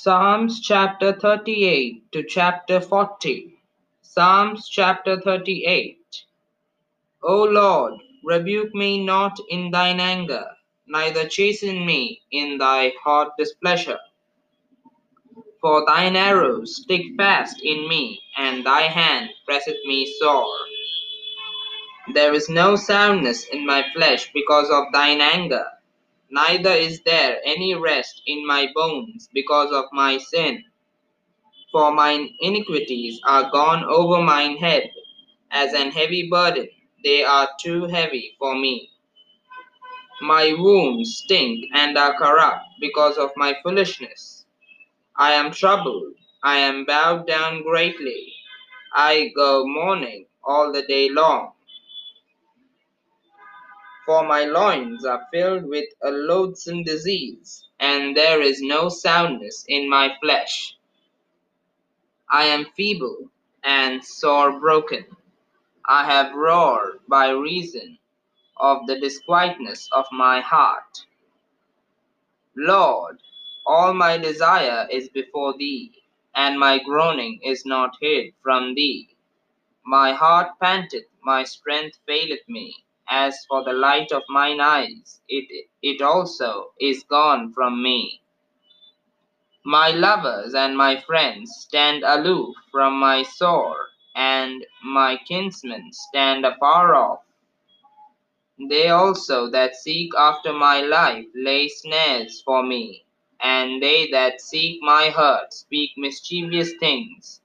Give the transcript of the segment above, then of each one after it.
Psalms chapter 38 to chapter 40. Psalms chapter 38. O Lord, rebuke me not in thine anger, neither chasten me in thy hot displeasure. For thine arrows stick fast in me, and thy hand presseth me sore. There is no soundness in my flesh because of thine anger, neither is there any rest in my bones because of my sin. For mine iniquities are gone over mine head, as an heavy burden, they are too heavy for me. My wounds stink and are corrupt because of my foolishness. I am troubled, I am bowed down greatly. I go mourning all the day long. For my loins are filled with a loathsome disease, and there is no soundness in my flesh. I am feeble and sore broken. I have roared by reason of the disquietness of my heart. Lord, all my desire is before thee, and my groaning is not hid from thee. My heart panteth, my strength faileth me. As for the light of mine eyes, it, it also is gone from me. My lovers and my friends stand aloof from my sore, and my kinsmen stand afar off. They also that seek after my life lay snares for me, and they that seek my hurt speak mischievous things,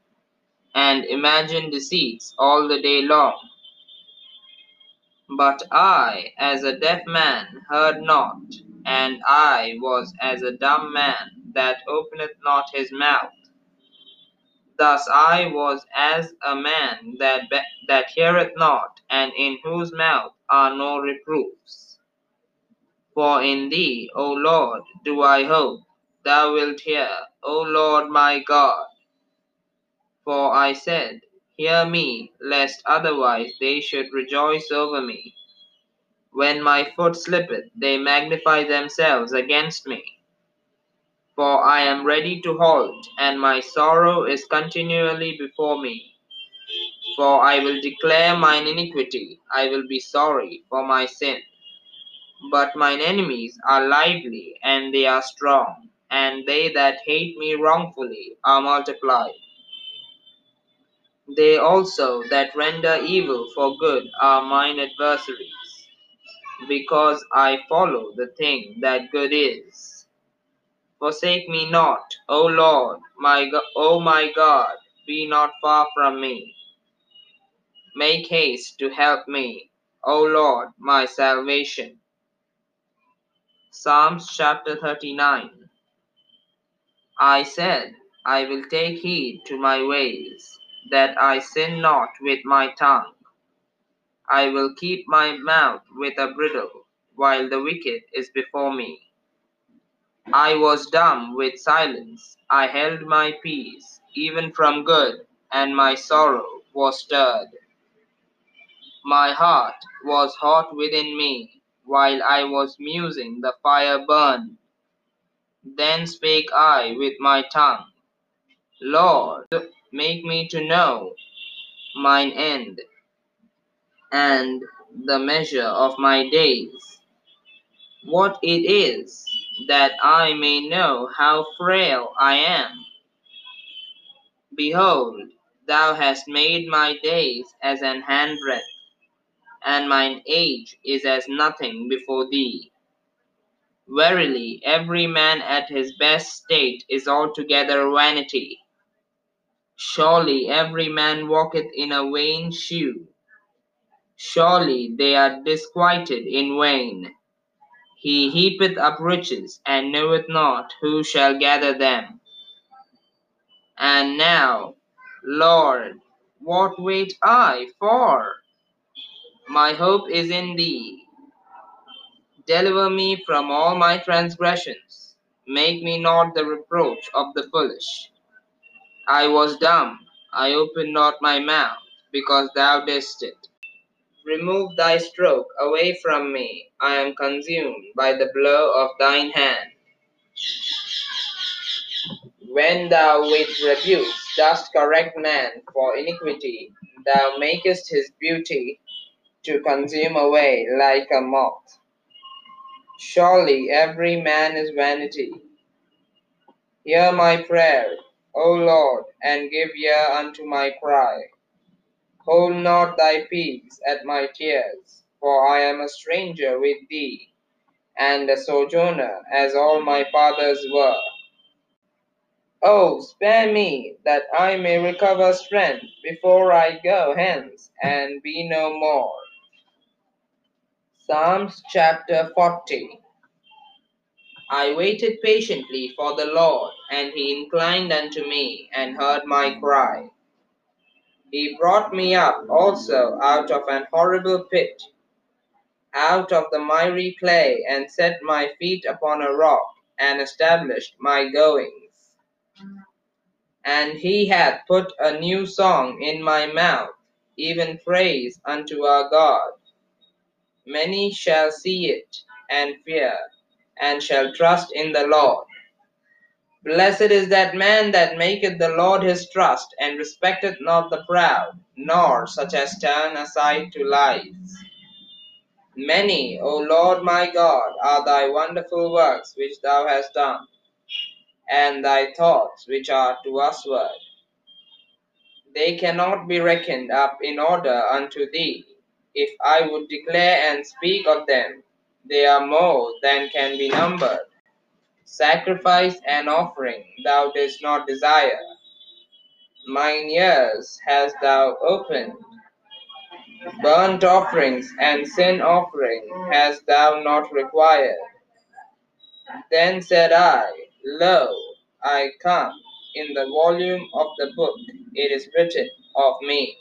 and imagine deceits all the day long. But I, as a deaf man, heard not, and I was as a dumb man that openeth not his mouth. Thus I was as a man that be- that heareth not, and in whose mouth are no reproofs. For in thee, O Lord, do I hope; thou wilt hear, O Lord my God. For I said, Hear me, lest otherwise they should rejoice over me. When my foot slippeth, they magnify themselves against me. For I am ready to halt, and my sorrow is continually before me. For I will declare mine iniquity, I will be sorry for my sin. But mine enemies are lively, and they are strong, and they that hate me wrongfully are multiplied. They also that render evil for good are mine adversaries, because I follow the thing that good is. Forsake me not, O Lord, my Go- O my God, be not far from me. Make haste to help me, O Lord, my salvation. Psalms chapter 39. I said, I will take heed to my ways, that I sin not with my tongue. I will keep my mouth with a bridle, while the wicked is before me. I was dumb with silence, I held my peace, even from good, and my sorrow was stirred. My heart was hot within me, while I was musing, the fire burned. Then spake I with my tongue, Lord, make me to know mine end, and the measure of my days, what it is, that I may know how frail I am. Behold, thou hast made my days as an handbreadth, and mine age is as nothing before thee. Verily, every man at his best state is altogether vanity. Surely every man walketh in a vain shew. Surely they are disquieted in vain. He heapeth up riches, and knoweth not who shall gather them. And now, Lord, what wait I for? My hope is in thee. Deliver me from all my transgressions. Make me not the reproach of the foolish. I was dumb, I opened not my mouth, because thou didst it. Remove thy stroke away from me. I am consumed by the blow of thine hand. When thou with rebukes dost correct man for iniquity, thou makest his beauty to consume away like a moth. Surely every man is vanity. Hear my prayer, O Lord, and give ear unto my cry. Hold not thy peace at my tears, for I am a stranger with thee, and a sojourner, as all my fathers were. Oh, spare me, that I may recover strength before I go hence and be no more. Psalms chapter 40 I waited patiently for the Lord, and he inclined unto me and heard my cry. He brought me up also out of an horrible pit, out of the miry clay, and set my feet upon a rock, and established my goings. And he hath put a new song in my mouth, even praise unto our God. Many shall see it and fear, and shall trust in the Lord. Blessed is that man that maketh the Lord his trust, and respecteth not the proud, nor such as turn aside to lies. Many, O Lord my God, are thy wonderful works which thou hast done, and thy thoughts which are to usward. They cannot be reckoned up in order unto thee. If I would declare and speak of them, they are more than can be numbered. Sacrifice and offering thou didst not desire. Mine ears hast thou opened. Burnt offerings and sin offering hast thou not required. Then said I, Lo, I come. In the volume of the book it is written of me.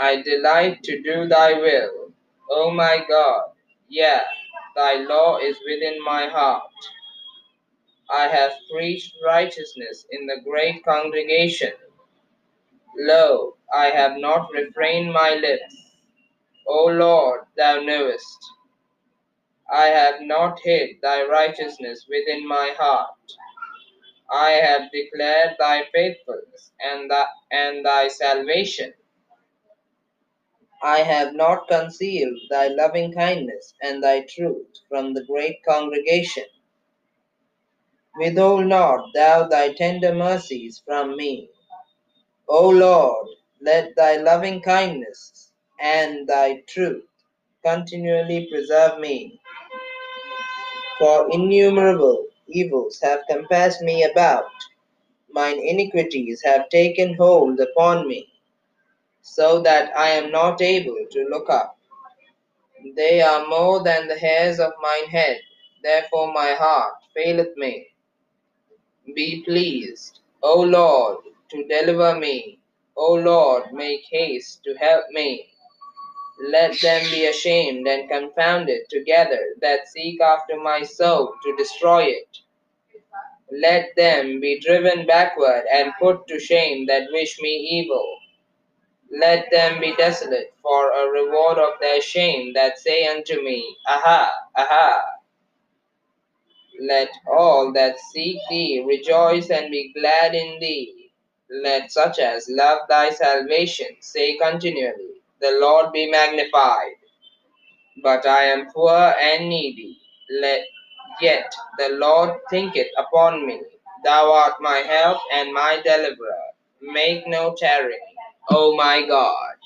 I delight to do thy will, O my God. Yea, thy law is within my heart. I have preached righteousness in the great congregation. Lo, I have not refrained my lips. O Lord, thou knowest. I have not hid thy righteousness within my heart. I have declared thy faithfulness and, the, and thy salvation. I have not concealed thy loving kindness and thy truth from the great congregation. Withhold not thou thy tender mercies from me. O Lord, let thy loving kindness and thy truth continually preserve me. For innumerable evils have compassed me about, mine iniquities have taken hold upon me, so that I am not able to look up. They are more than the hairs of mine head, therefore my heart faileth me. Be pleased, O Lord, to deliver me. O Lord, make haste to help me. Let them be ashamed and confounded together that seek after my soul to destroy it. Let them be driven backward and put to shame that wish me evil. Let them be desolate for a reward of their shame that say unto me, Aha, aha. Let all that seek thee rejoice and be glad in thee. Let such as love thy salvation say continually, the Lord be magnified. But I am poor and needy. Let yet the Lord thinketh upon me. Thou art my help and my deliverer. Make no tarrying, O my God.